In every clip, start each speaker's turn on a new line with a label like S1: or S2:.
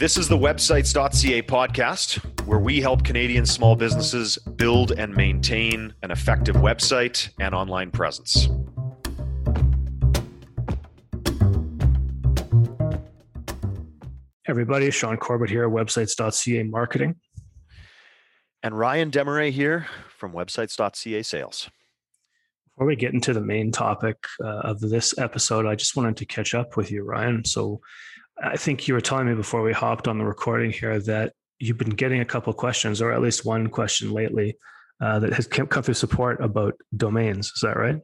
S1: This is the websites.ca podcast, where we help Canadian small businesses build and maintain an effective website and online presence.
S2: everybody, Sean Corbett here, websites.ca marketing.
S1: And Ryan Desmarais here from websites.ca sales.
S2: Before we get into the main topic uh, of this episode, I just wanted to catch up with you, Ryan. So I think you were telling me before we hopped on the recording here that you've been getting a couple questions, or at least one question lately, uh, that has come through support about domains. Is that right?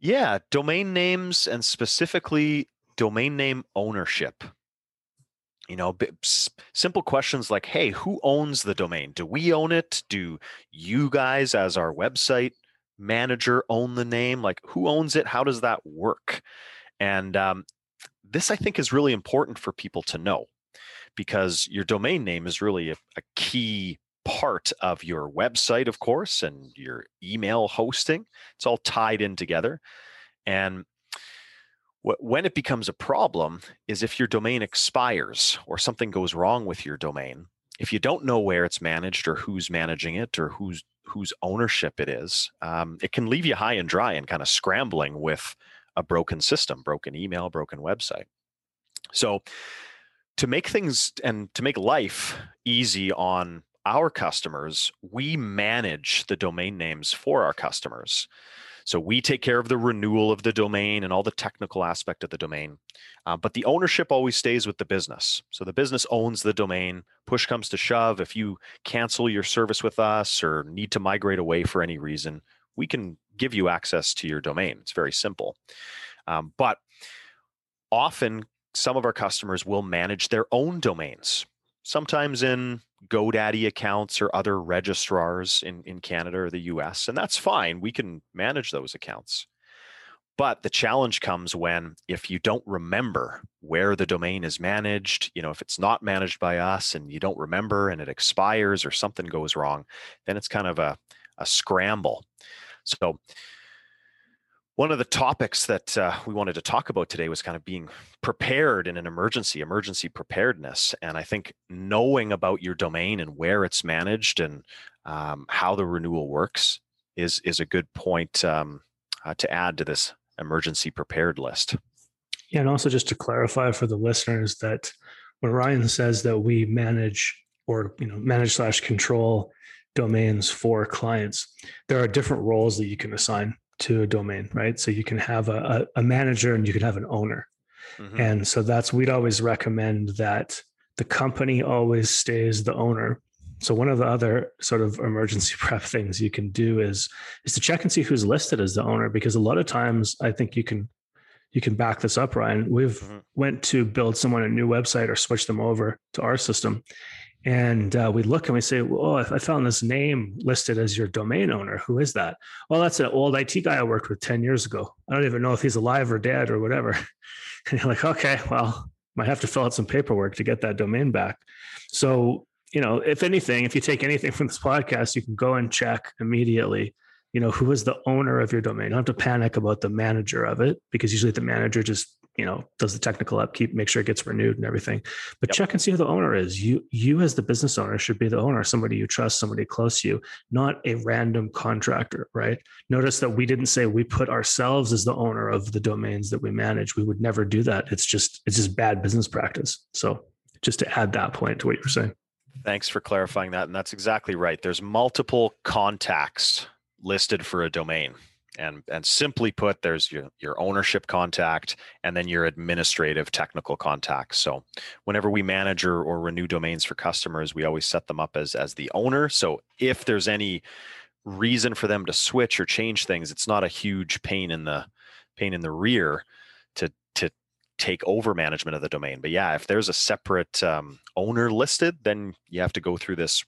S1: Yeah, domain names and specifically domain name ownership. You know, simple questions like, hey, who owns the domain? Do we own it? Do you guys, as our website manager, own the name? Like, who owns it? How does that work? And um, this, I think, is really important for people to know because your domain name is really a, a key part of your website, of course, and your email hosting. It's all tied in together. And when it becomes a problem is if your domain expires or something goes wrong with your domain. If you don't know where it's managed or who's managing it or whose whose ownership it is, um, it can leave you high and dry and kind of scrambling with a broken system, broken email, broken website. So, to make things and to make life easy on our customers, we manage the domain names for our customers. So we take care of the renewal of the domain and all the technical aspect of the domain. Uh, but the ownership always stays with the business. So the business owns the domain. Push comes to shove. If you cancel your service with us or need to migrate away for any reason, we can give you access to your domain. It's very simple. Um, but often, some of our customers will manage their own domains, sometimes in GoDaddy accounts or other registrars in, in Canada or the US, and that's fine. We can manage those accounts. But the challenge comes when if you don't remember where the domain is managed, you know, if it's not managed by us and you don't remember and it expires or something goes wrong, then it's kind of a, a scramble. So one of the topics that uh, we wanted to talk about today was kind of being prepared in an emergency, emergency preparedness. And I think knowing about your domain and where it's managed and um, how the renewal works is is a good point um, uh, to add to this emergency prepared list.
S2: Yeah, and also just to clarify for the listeners that when Ryan says that we manage or you know manage slash control domains for clients, there are different roles that you can assign to a domain, right? So you can have a, a, manager and you can have an owner. Mm-hmm. And so that's, we'd always recommend that the company always stays the owner. So one of the other sort of emergency prep things you can do is is to check and see who's listed as the owner because a lot of times I think you can you can back this up Ryan. We've mm-hmm. went to build someone a new website or switch them over to our system and uh, we look and we say, "Oh, I found this name listed as your domain owner. Who is that?" Well, that's an old IT guy I worked with ten years ago. I don't even know if he's alive or dead or whatever. And you're like, "Okay, well, might have to fill out some paperwork to get that domain back." So, you know, if anything, if you take anything from this podcast, you can go and check immediately. You know, who is the owner of your domain? You don't have to panic about the manager of it because usually the manager just you know does the technical upkeep make sure it gets renewed and everything. But yep. check and see who the owner is. You you as the business owner should be the owner somebody you trust somebody close to you not a random contractor right? Notice that we didn't say we put ourselves as the owner of the domains that we manage. We would never do that. It's just it's just bad business practice. So just to add that point to what you were saying.
S1: Thanks for clarifying that. And that's exactly right. There's multiple contacts listed for a domain and and simply put there's your, your ownership contact and then your administrative technical contacts so whenever we manage or, or renew domains for customers we always set them up as as the owner. So if there's any reason for them to switch or change things it's not a huge pain in the pain in the rear to to take over management of the domain. But yeah if there's a separate um, owner listed then you have to go through this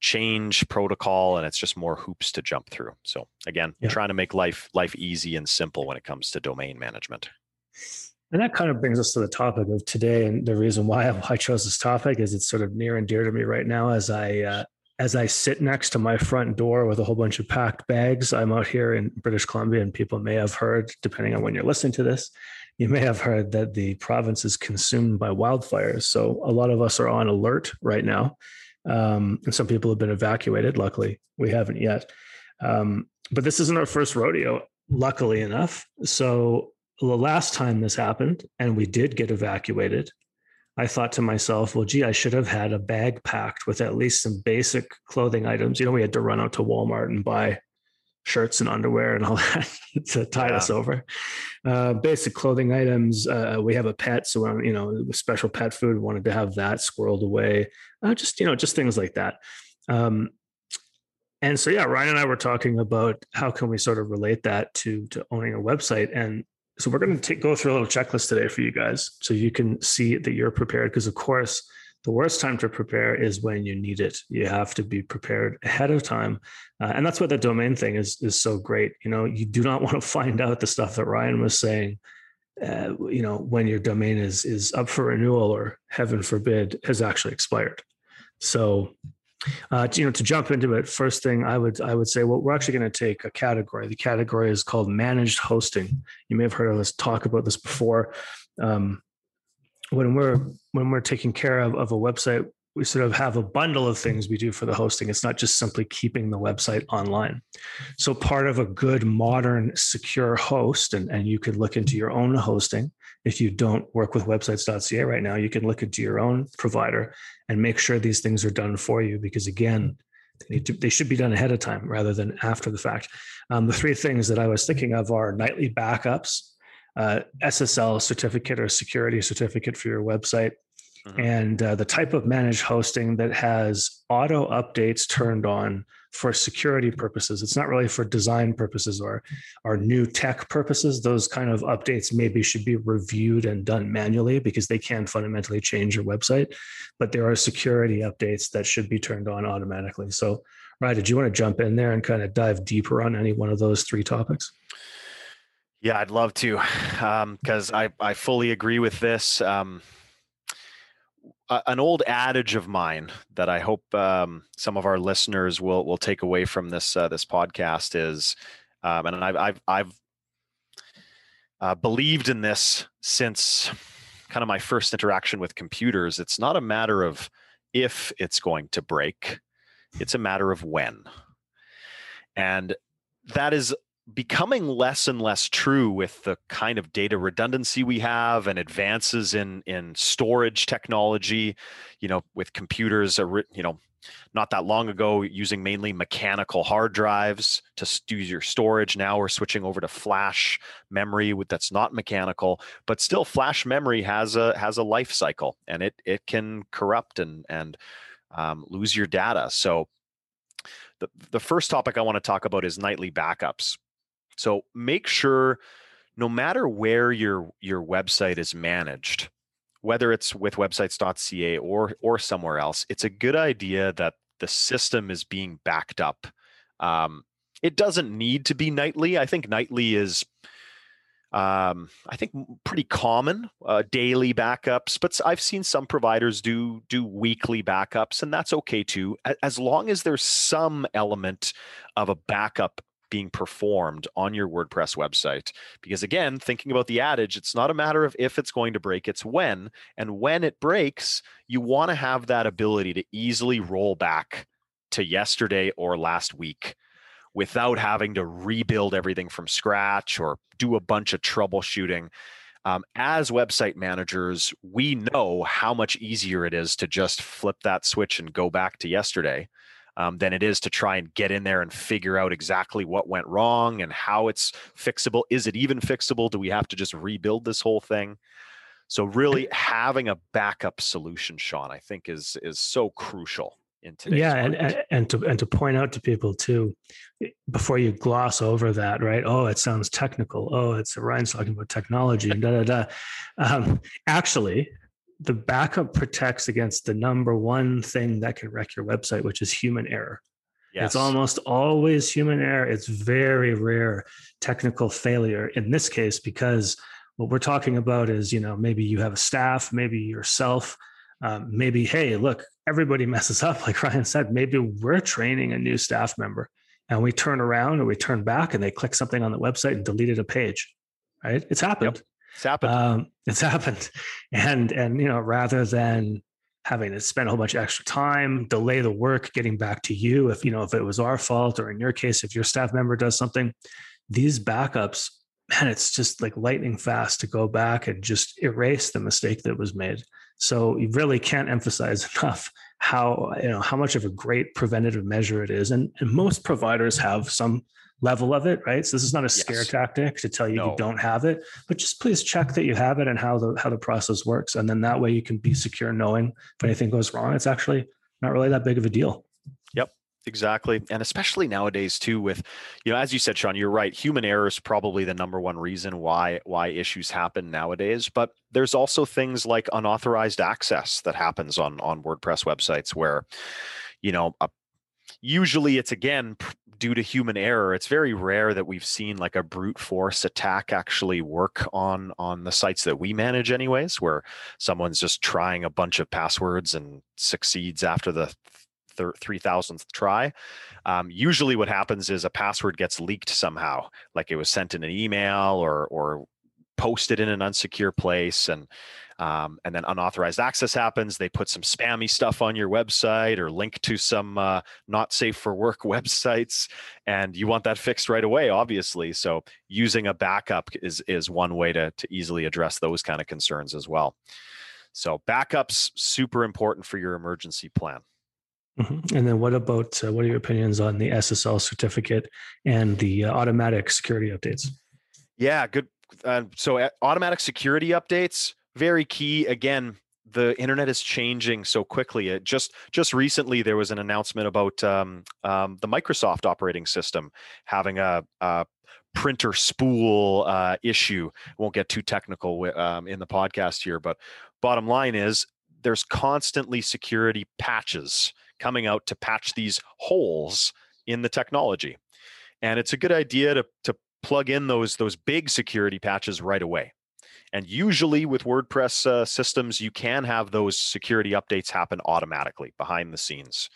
S1: change protocol and it's just more hoops to jump through so again yeah. trying to make life life easy and simple when it comes to domain management
S2: and that kind of brings us to the topic of today and the reason why i chose this topic is it's sort of near and dear to me right now as i uh, as i sit next to my front door with a whole bunch of packed bags i'm out here in british columbia and people may have heard depending on when you're listening to this you may have heard that the province is consumed by wildfires. So a lot of us are on alert right now. Um, and some people have been evacuated. Luckily, we haven't yet. Um, but this isn't our first rodeo, luckily enough. So the last time this happened and we did get evacuated, I thought to myself, well, gee, I should have had a bag packed with at least some basic clothing items. You know, we had to run out to Walmart and buy shirts and underwear and all that to tide yeah. us over. Uh, basic clothing items. Uh, we have a pet, so we're you know, special pet food. We wanted to have that squirreled away. Uh, just you know, just things like that. Um, and so yeah, Ryan and I were talking about how can we sort of relate that to to owning a website, and so we're going to go through a little checklist today for you guys, so you can see that you're prepared. Because of course, the worst time to prepare is when you need it. You have to be prepared ahead of time, uh, and that's what the domain thing is is so great. You know, you do not want to find out the stuff that Ryan was saying. Uh, you know, when your domain is is up for renewal or heaven forbid has actually expired. So uh, you know, to jump into it, first thing I would I would say, well, we're actually going to take a category. The category is called managed hosting. You may have heard of us talk about this before. Um, when we're when we're taking care of, of a website, we sort of have a bundle of things we do for the hosting. It's not just simply keeping the website online. So part of a good modern secure host, and, and you could look into your own hosting. If you don't work with websites.ca right now, you can look into your own provider and make sure these things are done for you because again they need to they should be done ahead of time rather than after the fact um, the three things that i was thinking of are nightly backups uh, ssl certificate or security certificate for your website mm-hmm. and uh, the type of managed hosting that has auto updates turned on for security purposes. It's not really for design purposes or or new tech purposes. Those kind of updates maybe should be reviewed and done manually because they can fundamentally change your website. But there are security updates that should be turned on automatically. So, Ryan, did you want to jump in there and kind of dive deeper on any one of those three topics?
S1: Yeah, I'd love to, because um, I I fully agree with this. Um, an old adage of mine that I hope um, some of our listeners will will take away from this uh, this podcast is, um, and I've I've, I've uh, believed in this since kind of my first interaction with computers. It's not a matter of if it's going to break; it's a matter of when, and that is becoming less and less true with the kind of data redundancy we have and advances in in storage technology you know with computers you know not that long ago using mainly mechanical hard drives to do your storage now we're switching over to flash memory that's not mechanical but still flash memory has a has a life cycle and it it can corrupt and and um, lose your data so the, the first topic I want to talk about is nightly backups. So make sure no matter where your your website is managed, whether it's with websites.ca or or somewhere else, it's a good idea that the system is being backed up. Um, it doesn't need to be nightly. I think nightly is um, I think pretty common uh, daily backups, but I've seen some providers do do weekly backups, and that's okay too, as long as there's some element of a backup being performed on your WordPress website. Because again, thinking about the adage, it's not a matter of if it's going to break, it's when. And when it breaks, you want to have that ability to easily roll back to yesterday or last week without having to rebuild everything from scratch or do a bunch of troubleshooting. Um, as website managers, we know how much easier it is to just flip that switch and go back to yesterday um, than it is to try and get in there and figure out exactly what went wrong and how it's fixable. Is it even fixable? Do we have to just rebuild this whole thing? So really having a backup solution, Sean, I think is is so crucial in today's
S2: yeah and, and to and to point out to people too before you gloss over that right oh it sounds technical oh it's ryan's talking about technology and da da da um, actually the backup protects against the number one thing that can wreck your website, which is human error. Yes. It's almost always human error. It's very rare technical failure in this case because what we're talking about is, you know, maybe you have a staff, maybe yourself, um, maybe, hey, look, everybody messes up. Like Ryan said, maybe we're training a new staff member and we turn around or we turn back and they click something on the website and deleted a page, right? It's happened. Yep
S1: It's happened. Um,
S2: it's happened, and and you know rather than having to spend a whole bunch of extra time, delay the work, getting back to you if you know if it was our fault or in your case if your staff member does something, these backups, man, it's just like lightning fast to go back and just erase the mistake that was made. So you really can't emphasize enough how you know how much of a great preventative measure it is, and, and most providers have some level of it, right? So this is not a scare yes. tactic to tell you no. you don't have it, but just please check that you have it and how the how the process works, and then that way you can be secure knowing if anything goes wrong, it's actually not really that big of a deal.
S1: Yep. Exactly. And especially nowadays too with you know as you said Sean you're right human error is probably the number one reason why why issues happen nowadays but there's also things like unauthorized access that happens on on WordPress websites where you know a usually it's again due to human error it's very rare that we've seen like a brute force attack actually work on on the sites that we manage anyways where someone's just trying a bunch of passwords and succeeds after the 3000th try. Um, usually what happens is a password gets leaked somehow like it was sent in an email or or posted in an unsecure place and um, and then unauthorized access happens. They put some spammy stuff on your website or link to some uh, not safe for work websites, and you want that fixed right away, obviously. So using a backup is is one way to to easily address those kind of concerns as well. So backups super important for your emergency plan.
S2: Mm-hmm. And then what about uh, what are your opinions on the SSL certificate and the uh, automatic security updates?
S1: Yeah, good. Uh, so automatic security updates very key. Again, the internet is changing so quickly. It just just recently there was an announcement about um, um, the Microsoft operating system having a, a printer spool uh, issue. won't get too technical um, in the podcast here, but bottom line is there's constantly security patches coming out to patch these holes in the technology, and it's a good idea to to plug in those those big security patches right away. And usually with WordPress uh, systems, you can have those security updates happen automatically behind the scenes.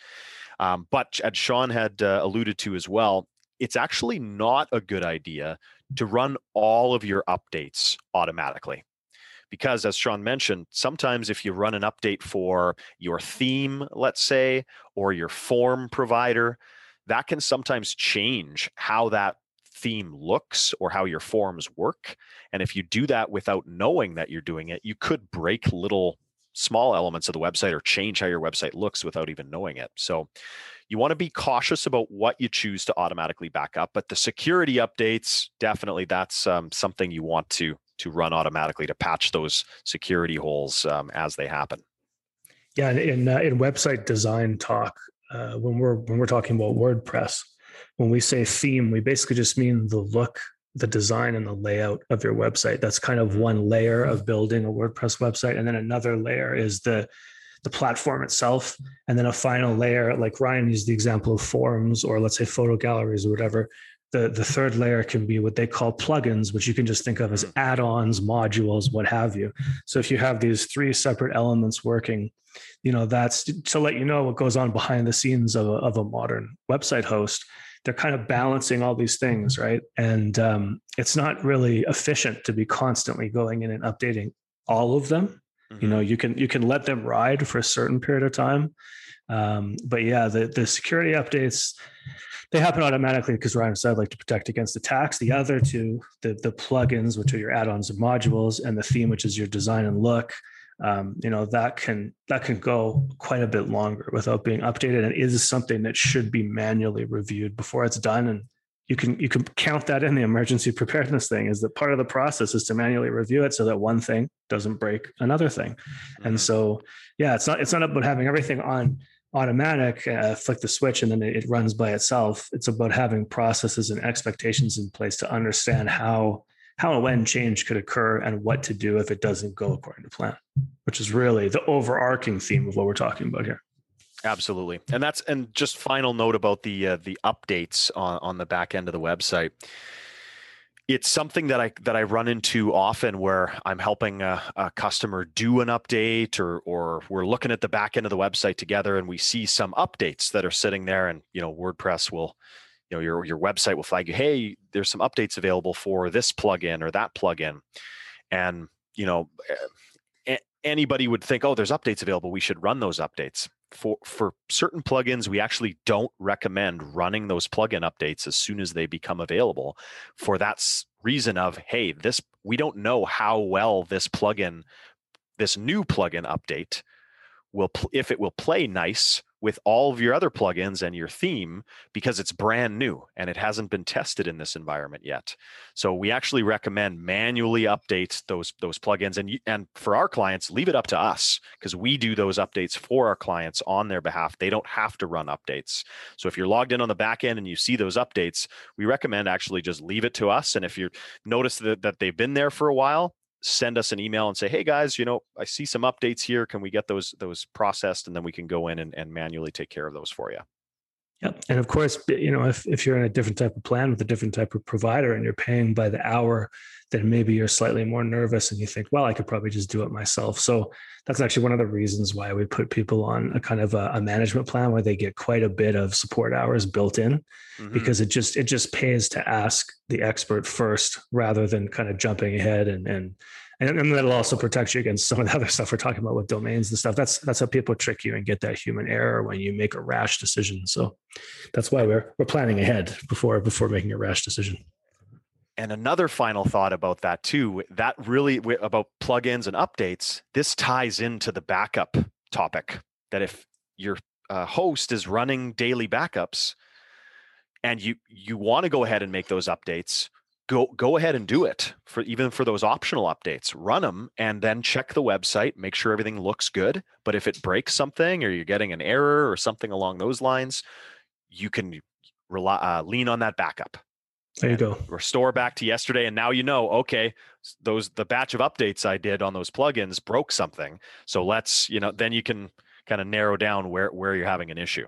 S1: Um, but as Sean had uh, alluded to as well, it's actually not a good idea to run all of your updates automatically. Because as Sean mentioned, sometimes if you run an update for your theme, let's say, or your form provider, that can sometimes change how that theme looks or how your forms work. And if you do that without knowing that you're doing it, you could break little small elements of the website or change how your website looks without even knowing it. So you want to be cautious about what you choose to automatically back up, but the security updates definitely that's um, something you want to to run automatically to patch those security holes um, as they happen.
S2: Yeah, in uh, in website design talk, uh, when we're when we're talking about WordPress, when we say theme, we basically just mean the look, the design, and the layout of your website. That's kind of one layer of building a WordPress website. And then another layer is the the platform itself. And then a final layer, like Ryan used the example of forums or let's say photo galleries or whatever. The, the third layer can be what they call plugins, which you can just think of as add-ons, modules, what have you. So if you have these three separate elements working, you know, that's to let you know what goes on behind the scenes of a, of a modern website host they're kind of balancing all these things, right? And um, it's not really efficient to be constantly going in and updating all of them. Mm-hmm. You know, mm-hmm. you can you can let them ride for a certain period of time, um, but yeah, the the security updates they happen automatically because Ryan said like to protect against attacks. The other two, the the plugins, which are your add-ons and modules, and the theme, which is your design and look, um, you know that can that can go quite a bit longer without being updated and is something that should be manually reviewed before it's done and you can you can count that in the emergency preparedness thing is that part of the process is to manually review it so that one thing doesn't break another thing mm-hmm. and so yeah it's not it's not about having everything on automatic uh, flick the switch and then it runs by itself it's about having processes and expectations in place to understand how how and when change could occur and what to do if it doesn't go according to plan, which is really the overarching theme of what we're talking about here.
S1: Absolutely, and that's and just final note about the uh, the updates on on the back end of the website. It's something that I that I run into often where I'm helping a, a customer do an update or or we're looking at the back end of the website together and we see some updates that are sitting there and you know WordPress will know your your website will flag you hey there's some updates available for this plugin or that plugin. And you know anybody would think oh there's updates available. We should run those updates. For for certain plugins we actually don't recommend running those plugin updates as soon as they become available for that reason of hey this we don't know how well this plugin this new plugin update will if it will play nice with all of your other plugins and your theme because it's brand new and it hasn't been tested in this environment yet. So we actually recommend manually update those those plugins and and for our clients leave it up to us because we do those updates for our clients on their behalf. They don't have to run updates. So if you're logged in on the back end and you see those updates, we recommend actually just leave it to us and if you notice that, that they've been there for a while, send us an email and say, "Hey guys, you know, I see some updates here. Can we get those those processed, and then we can go in and, and manually take care of those for you."
S2: Yep. And of course, you know, if, if you're in a different type of plan with a different type of provider and you're paying by the hour, then maybe you're slightly more nervous and you think, well, I could probably just do it myself. So that's actually one of the reasons why we put people on a kind of a, a management plan where they get quite a bit of support hours built in mm-hmm. because it just it just pays to ask the expert first rather than kind of jumping ahead and and and, and that'll also protect you against some of the other stuff we're talking about with domains and stuff. That's that's how people trick you and get that human error when you make a rash decision. So that's why we're we're planning ahead before before making a rash decision.
S1: And another final thought about that too, that really about plugins and updates, this ties into the backup topic. That if your uh, host is running daily backups, and you you want to go ahead and make those updates, go go ahead and do it for even for those optional updates. Run them and then check the website make sure everything looks good. But if it breaks something or you're getting an error or something along those lines you can rely uh, lean on that backup
S2: there you go.
S1: restore back to yesterday. And now you know okay those the batch of updates i did on those plugins broke something. So let's you know then you can kind of narrow down where where you're having an issue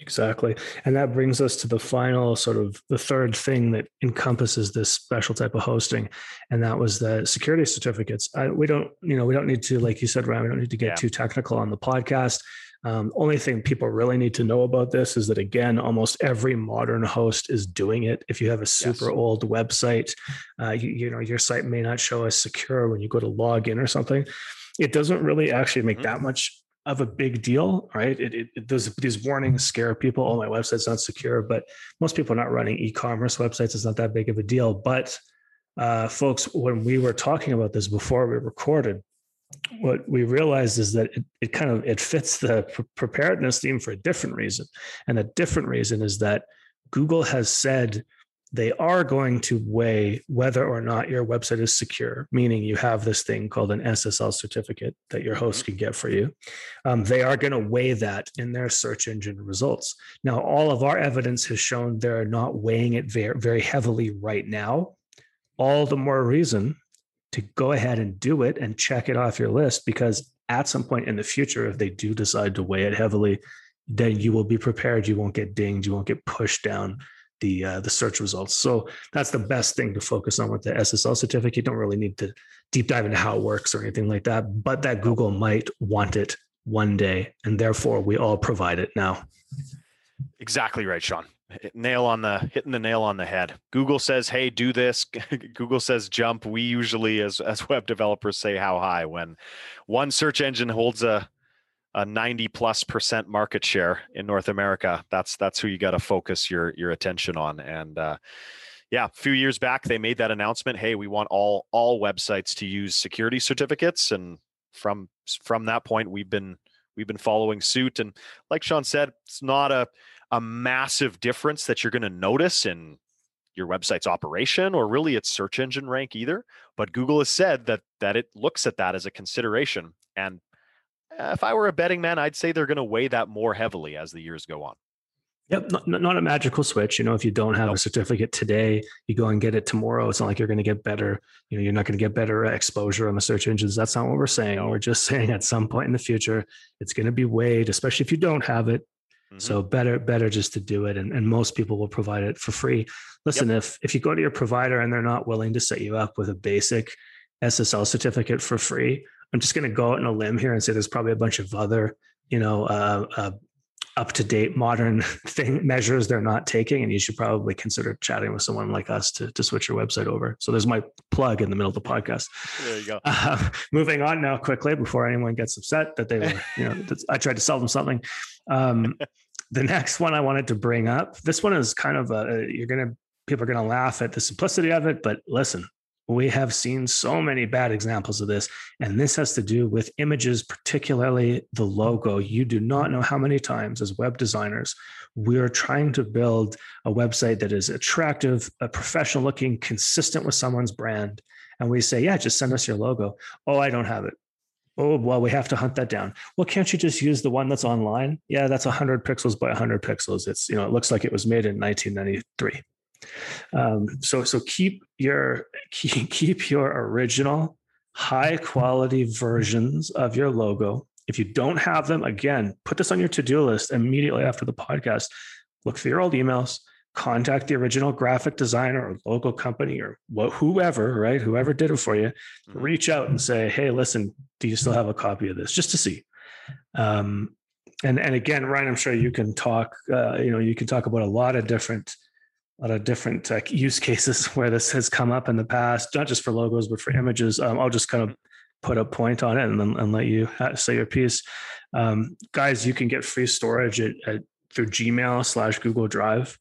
S2: Exactly. And that brings us to the final sort of the third thing that encompasses this special type of hosting. And that was the security certificates. I, we don't, you know, we don't need to, like you said, Ryan, we don't need to get yeah. too technical on the podcast. Um, only thing people really need to know about this is that again, almost every modern host is doing it. If you have a super yes. old website, uh, you, you know your site may not show as secure when you go to log in or something. It doesn't really actually make mm-hmm. that much of a big deal, right? It, it, it, those these warnings scare people. Oh, my website's not secure, but most people are not running e-commerce websites. It's not that big of a deal. But uh, folks, when we were talking about this before we recorded, what we realized is that it, it kind of it fits the preparedness theme for a different reason, and a different reason is that Google has said they are going to weigh whether or not your website is secure, meaning you have this thing called an SSL certificate that your host mm-hmm. can get for you. Um, they are going to weigh that in their search engine results. Now, all of our evidence has shown they're not weighing it very, very heavily right now. All the more reason to go ahead and do it and check it off your list because at some point in the future, if they do decide to weigh it heavily, then you will be prepared. You won't get dinged. You won't get pushed down the uh, the search results. So that's the best thing to focus on with the SSL certificate. You don't really need to deep dive into how it works or anything like that, but that Google might want it one day, and therefore we all provide it now.
S1: Exactly right, Sean. Nail on the hitting the nail on the head. Google says, "Hey, do this." Google says, "Jump." We usually, as as web developers, say how high. When one search engine holds a a 90 plus percent market share in North America. That's that's who you got to focus your your attention on. And uh, yeah, a few years back they made that announcement. Hey, we want all all websites to use security certificates, and from from that point we've been we've been following suit. And like Sean said, it's not a a massive difference that you're going to notice in your website's operation or really its search engine rank either but google has said that that it looks at that as a consideration and if I were a betting man, I'd say they're going to weigh that more heavily as the years go on.
S2: Yep, not, not a magical switch. You know, if you don't have nope. a certificate today, you go and get it tomorrow. It's not like you're going to get better. You know, you're not going to get better exposure on the search engines. That's not what we're saying. No. We're just saying at some point in the future, it's going to be weighed, especially if you don't have it. Mm-hmm. So better, better just to do it. And, and most people will provide it for free. Listen, yep. if if you go to your provider and they're not willing to set you up with a basic SSL certificate for free, I'm just going to go out on a limb here and say there's probably a bunch of other, you know, uh, uh, up to date modern thing measures they're not taking and you should probably consider chatting with someone like us to, to switch your website over. So there's my plug in the middle of the podcast.
S1: There you go. Uh,
S2: moving on now quickly before anyone gets upset that they were you know i tried to sell them something. Um, the next one i wanted to bring up this one is kind of a you're gonna people are gonna laugh at the simplicity of it but listen we have seen so many bad examples of this. And this has to do with images, particularly the logo. You do not know how many times, as web designers, we're trying to build a website that is attractive, a professional looking, consistent with someone's brand. And we say, yeah, just send us your logo. Oh, I don't have it. Oh, well, we have to hunt that down. Well, can't you just use the one that's online? Yeah, that's 100 pixels by 100 pixels. It's, you know, it looks like it was made in 1993. Um, so so keep your keep, keep your original high quality versions of your logo. If you don't have them, again, put this on your to-do list immediately after the podcast. Look through your old emails, contact the original graphic designer or local company or whoever, right? Whoever did it for you, mm-hmm. reach out and say, "Hey, listen, do you still have a copy of this?" Just to see. Um, and and again, Ryan, I'm sure you can talk. Uh, you know, you can talk about a lot of different a lot of different uh, use cases where this has come up in the past, not just for logos, but for images. Um, I'll just kind of put a point on it and then and let you say your piece. Um, guys, you can get free storage at, at through Gmail slash Google Drive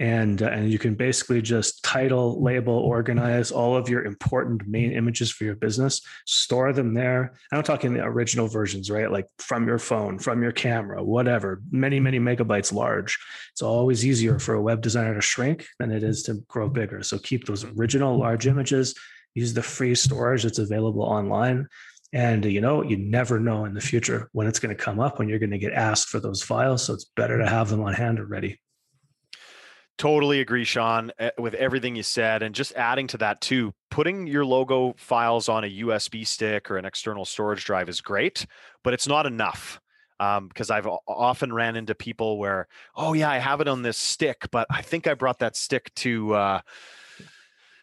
S2: and uh, and you can basically just title label organize all of your important main images for your business store them there. I'm talking the original versions right? Like from your phone from your camera whatever many many megabytes large. It's always easier for a web designer to shrink than it is to grow bigger. So keep those original large images use the free storage that's available online. And you know you never know in the future when it's going to come up when you're going to get asked for those files. So it's better to have them on hand already
S1: Totally agree, Sean, eh, with everything you said. And just adding to that, too, putting your logo files on a USB stick or an external storage drive is great, but it's not enough. Um, because I've often ran into people where, oh, yeah, I have it on this stick, but I think I brought that stick to. Uh,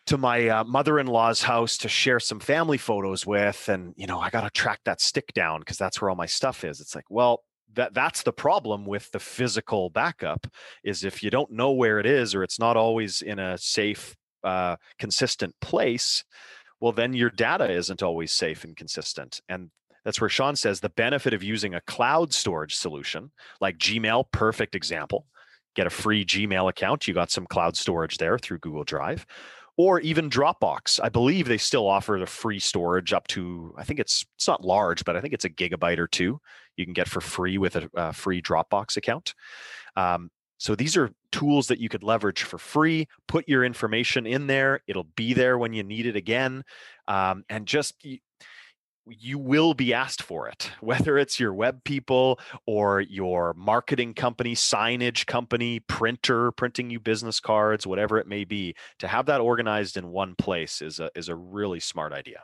S1: to my uh, mother-in-law's house to share some family photos with and you know i got to track that stick down because that's where all my stuff is it's like well that that's the problem with the physical backup is if you don't know where it is or it's not always in a safe uh, consistent place well then your data isn't always safe and consistent. And that's where sean says the benefit of using a cloud storage solution like gmail perfect example. Get a free gmail account. You got some cloud storage there through google drive or even Dropbox. I believe they still offer the free storage up to I think it's it's not large, but I think it's a gigabyte or two you can get for free with a, a free Dropbox account. Um, so these are tools that you could leverage for free. Put your information in there; it'll be there when you need it again, um, and just you will be asked for it, whether it's your web people or your marketing company, signage company, printer, printing you business cards, whatever it may be. To have that organized in one place is a is a really smart idea.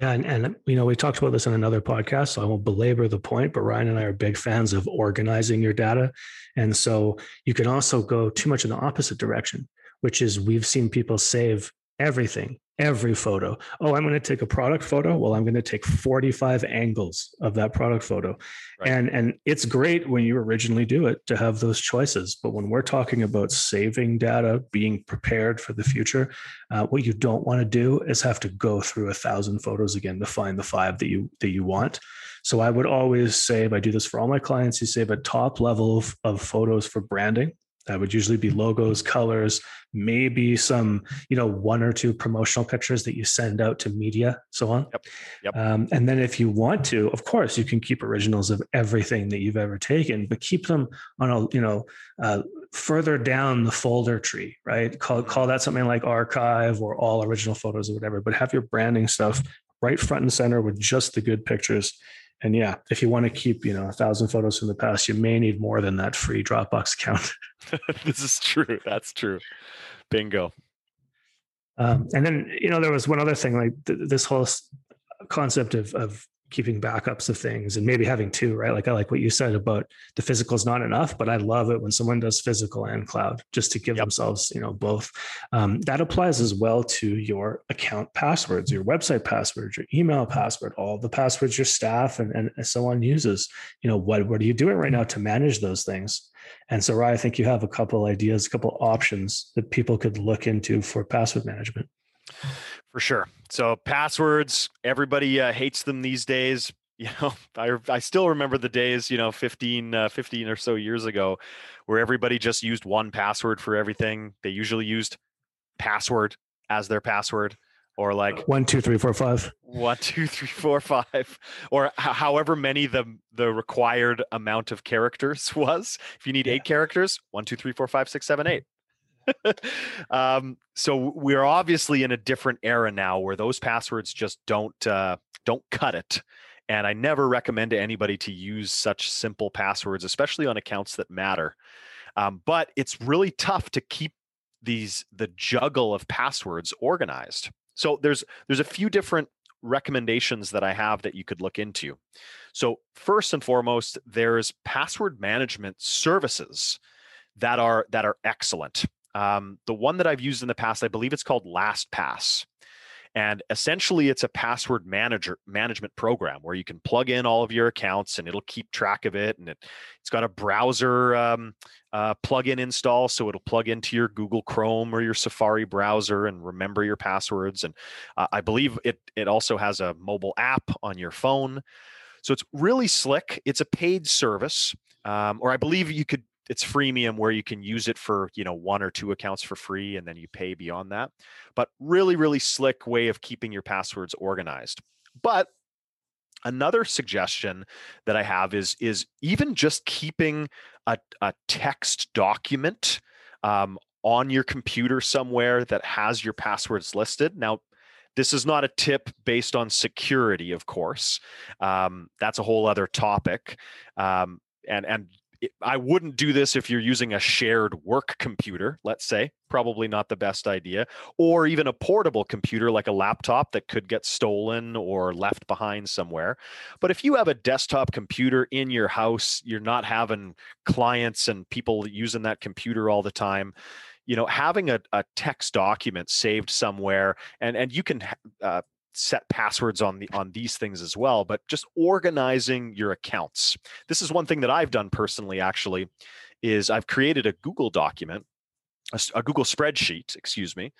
S2: Yeah, and, and you know we talked about this in another podcast, so I won't belabor the point. But Ryan and I are big fans of organizing your data, and so you can also go too much in the opposite direction, which is we've seen people save everything every photo. Oh, I'm going to take a product photo. Well, I'm going to take 45 angles of that product photo. Right. And and it's great when you originally do it to have those choices, but when we're talking about saving data, being prepared for the future, uh, what you don't want to do is have to go through a thousand photos again to find the five that you that you want. So I would always save, I do this for all my clients, you save a top level of, of photos for branding that would usually be logos, colors, maybe some, you know, one or two promotional pictures that you send out to media, so on. Yep. Yep. Um, and then if you want to, of course, you can keep originals of everything that you've ever taken, but keep them on a, you know, uh, further down the folder tree, right? Call mm-hmm. call that something like archive or all original photos or whatever. But have your branding stuff right front and center with just the good pictures and yeah, if you want to keep, you know, a thousand photos from the past, you may need more than that free Dropbox account.
S1: this is true. That's true. Bingo.
S2: Um, and then, you know, there was one other thing, like th- this whole concept of, of keeping backups of things and maybe having two, right? Like I like what you said about the physical is not enough, but I love it when someone does physical and cloud just to give yep. themselves, you know, both. Um, that applies as well to your account passwords, your website passwords, your email password, all the passwords your staff and, and so on uses. You know, what, what are you doing right now to manage those things? And so, Ryan, I think you have a couple ideas, a couple options that people could look into for password management.
S1: For sure. So passwords, everybody uh, hates them these days. You know, I, I still remember the days, you know, 15, uh, 15 or so years ago where everybody just used one password for everything. They usually used password as their password or like
S2: one, two, three, four, five,
S1: one, two, three, four, five, or h- however many the the required amount of characters was. If you need yeah. eight characters, one, two, three, four, five, six, seven, eight. um, so we're obviously in a different era now where those passwords just don't uh, don't cut it. And I never recommend to anybody to use such simple passwords, especially on accounts that matter. Um, but it's really tough to keep these the juggle of passwords organized. So there's there's a few different recommendations that I have that you could look into. So first and foremost, there's password management services that are that are excellent. Um, the one that I've used in the past, I believe it's called LastPass. And essentially, it's a password manager management program where you can plug in all of your accounts and it'll keep track of it. And it, it's got a browser um, uh, plugin install, so it'll plug into your Google Chrome or your Safari browser and remember your passwords. And uh, I believe it it also has a mobile app on your phone. So it's really slick. It's a paid service, um, or I believe you could it's freemium where you can use it for you know one or two accounts for free and then you pay beyond that but really really slick way of keeping your passwords organized. But another suggestion that i have is is even just keeping a, a text document um, on your computer somewhere that has your passwords listed. Now this is not a tip based on security of course um, that's a whole other topic um, and and I wouldn't do this if you're using a shared work computer, let's say, probably not the best idea, or even a portable computer like a laptop that could get stolen or left behind somewhere. But if you have a desktop computer in your house, you're not having clients and people using that computer all the time you know having a, a text document saved somewhere and and you can uh, set passwords on the on these things as well but just organizing your accounts. This is one thing that i've done personally actually is i've created a google document a, a google spreadsheet excuse me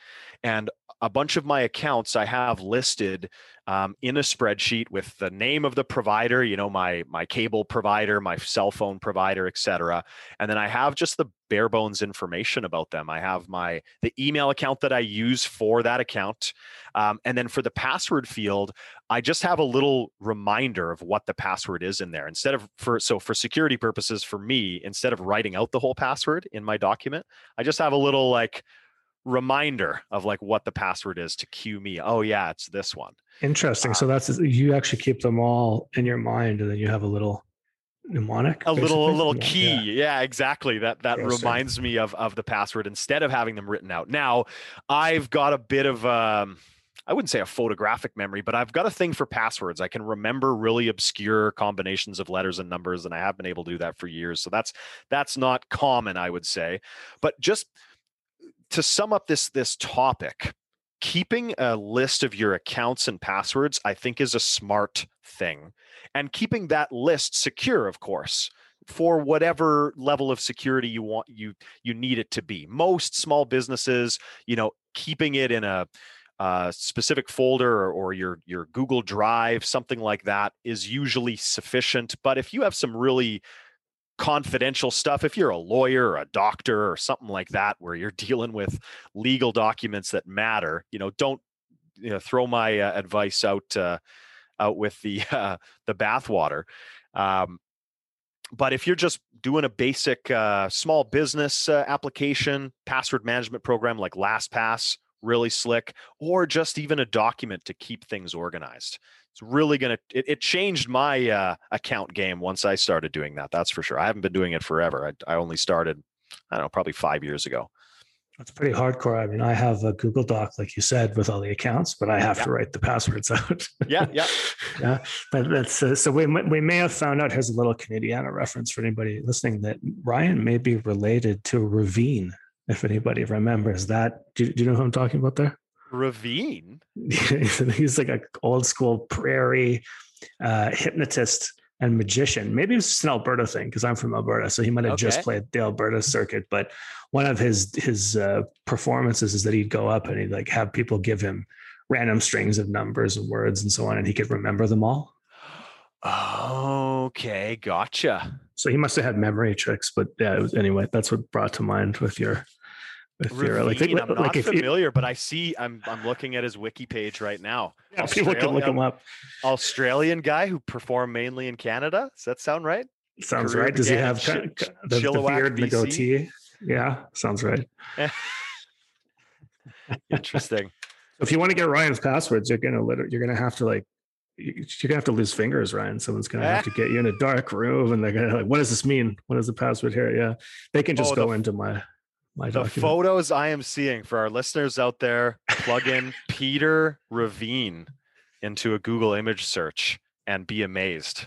S1: and a bunch of my accounts I have listed um, in a spreadsheet with the name of the provider, you know, my my cable provider, my cell phone provider, etc. And then I have just the bare bones information about them. I have my the email account that I use for that account, um, and then for the password field, I just have a little reminder of what the password is in there. Instead of for so for security purposes, for me, instead of writing out the whole password in my document, I just have a little like reminder of like what the password is to cue me. Oh yeah, it's this one.
S2: Interesting. Uh, so that's you actually keep them all in your mind, and then you have a little mnemonic.
S1: A basically? little a little key. Yeah. yeah, exactly. That that reminds me of of the password instead of having them written out. Now, I've got a bit of um I wouldn't say a photographic memory, but I've got a thing for passwords. I can remember really obscure combinations of letters and numbers, and I have been able to do that for years. So that's that's not common, I would say. But just to sum up this this topic, keeping a list of your accounts and passwords, I think, is a smart thing, and keeping that list secure, of course for whatever level of security you want you you need it to be most small businesses you know keeping it in a specific folder or, or, your your Google Drive, something like that, is usually sufficient. But if you have some really confidential stuff. If you're a lawyer or a doctor or something like that where you're dealing with legal documents that matter you know don't you know throw my uh, advice out uh, out with the uh, the bathwater. Um, but if you're just doing a basic uh, small business uh, application password management program like lastpass really slick or just even a document to keep things organized it's really going to it, it, changed my uh, account game once i started doing that that's for sure i haven't been doing it forever i, I only started i don't know probably five years ago
S2: That's pretty hardcore. I mean, I have a Google Doc, like you said, with all the accounts, but I have
S1: Yeah.
S2: to write the passwords out.
S1: Yeah, yeah.
S2: yeah. But that's uh, so we we may have found out. Here's a little Canadiana reference for anybody listening that Ryan may be related to Ravine. If anybody remembers that, do, do you know who I'm talking about there?
S1: Ravine.
S2: He's like a old school prairie uh, hypnotist and magician. Maybe it's just an Alberta thing because I'm from Alberta, so he might have just played the Alberta circuit. But one of his his uh, performances is that he'd go up and he'd like have people give him random strings of numbers and words and so on, and he could remember them all.
S1: Okay, gotcha.
S2: So he must have had memory tricks. But yeah, it was, anyway, that's what brought to mind with your with your like,
S1: I'm not
S2: like if you,
S1: familiar, but I see. I'm I'm looking at his wiki page right now.
S2: yeah, people can look him up.
S1: Australian guy who performed mainly in Canada. Does that sound right?
S2: Sounds
S1: Career
S2: right. Does he have
S1: Chi-
S2: kind of
S1: Chi-
S2: the, the beard and the goatee? Yeah, sounds right.
S1: Interesting.
S2: If you want to get Ryan's passwords, you're gonna liter- you're gonna have to like you- you're gonna have to lose fingers, Ryan. Someone's gonna have to get you in a dark room, and they're gonna like, what does this mean? What is the password here? Yeah, they can just
S1: Oh,
S2: go
S1: f-
S2: into my my
S1: the
S2: document.
S1: photos I am seeing for our listeners out there, plug in Peter Reveen into a Google image search and be amazed.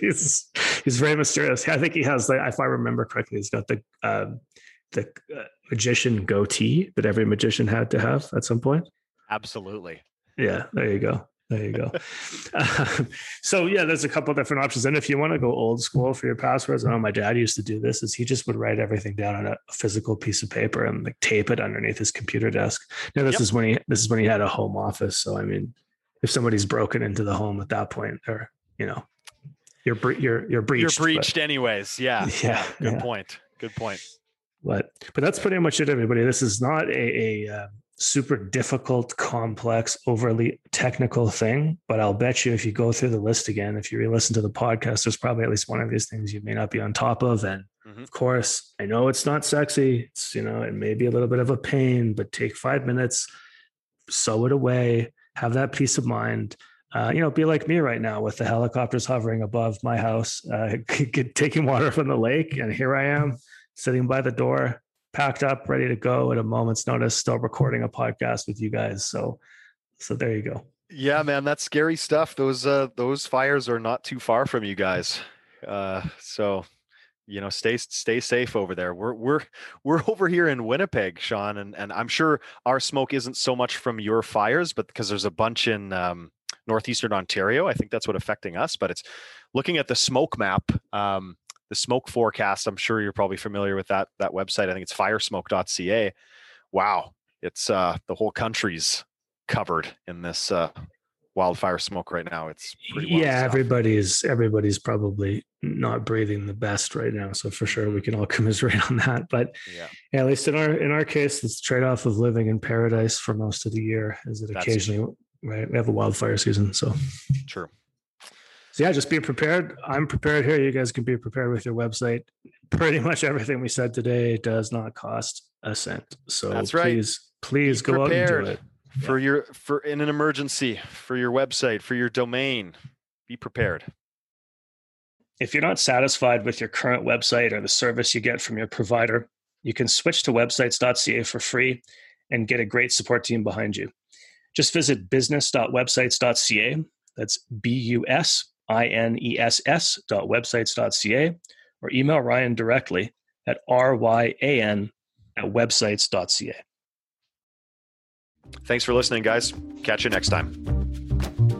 S2: he's he's very mysterious. I think he has like if I remember correctly, he's got the uh, the uh, magician goatee that every magician had to have at some point.
S1: Absolutely.
S2: Yeah, there you go. There you go. Um, so yeah, there's a couple different options. And if you want to go old school for your passwords, I know my dad used to do this. Is he just would write everything down on a physical piece of paper and like tape it underneath his computer desk. Now this
S1: Yep.
S2: is when he this is when he had a home office. So I mean, if somebody's broken into the home at that point, or you know, you're bre- you're you're breached.
S1: You're
S2: but-
S1: breached anyways. Yeah.
S2: Yeah,
S1: Good
S2: yeah.
S1: point. Good point.
S2: but but that's pretty much it everybody this is not a, a uh, super difficult complex overly technical thing but i'll bet you if you go through the list again if you re-listen to the podcast there's probably at least one of these things you may not be on top of. And
S1: Mhm.
S2: of course i know it's not sexy. It's you know it may be a little bit of a pain but take five minutes sew it away have that peace of mind. Uh, you know, be like me right now with the helicopters hovering above my house, uh, taking water from the lake, and here I am sitting by the door, packed up, ready to go at a moment's notice, still recording a podcast with you guys. So, so there you go.
S1: Yeah, man, that's scary stuff. Those uh those fires are not too far from you guys. Uh so you know, stay stay safe over there. We're we're we're over here in Winnipeg, Sean, and and I'm sure our smoke isn't so much from your fires, but because there's a bunch in um northeastern Ontario. I think that's what affecting us, but it's looking at the smoke map, um the smoke forecast. I'm sure you're probably familiar with that that website. I think it's firesmoke.ca. Wow. It's uh the whole country's covered in this uh wildfire smoke right now. It's pretty
S2: yeah,
S1: stuff.
S2: everybody's everybody's probably not breathing the best right now. So for sure, we can all commiserate on that. But
S1: yeah.
S2: yeah, at least in our in our case, it's the trade off of living in paradise for most of the year. Is it
S1: That's-
S2: occasionally right? We have a wildfire season, so
S1: True.
S2: So yeah, just be prepared. I'm prepared here. You guys can be prepared with your website. Pretty much everything we said today does not cost a cent. So
S1: That's right.
S2: please, please
S1: Be
S2: go out and do it.
S1: For your for in an emergency, for your website, for your domain, be prepared.
S2: If you're not satisfied with your current website or the service you get from your provider, you can switch to websites.ca for free and get a great support team behind you. Just visit business.websites.ca. That's B U S I N E S S dot websites.ca or email Ryan directly at R Y A N at websites.ca.
S1: Thanks for listening, guys. Catch you next time.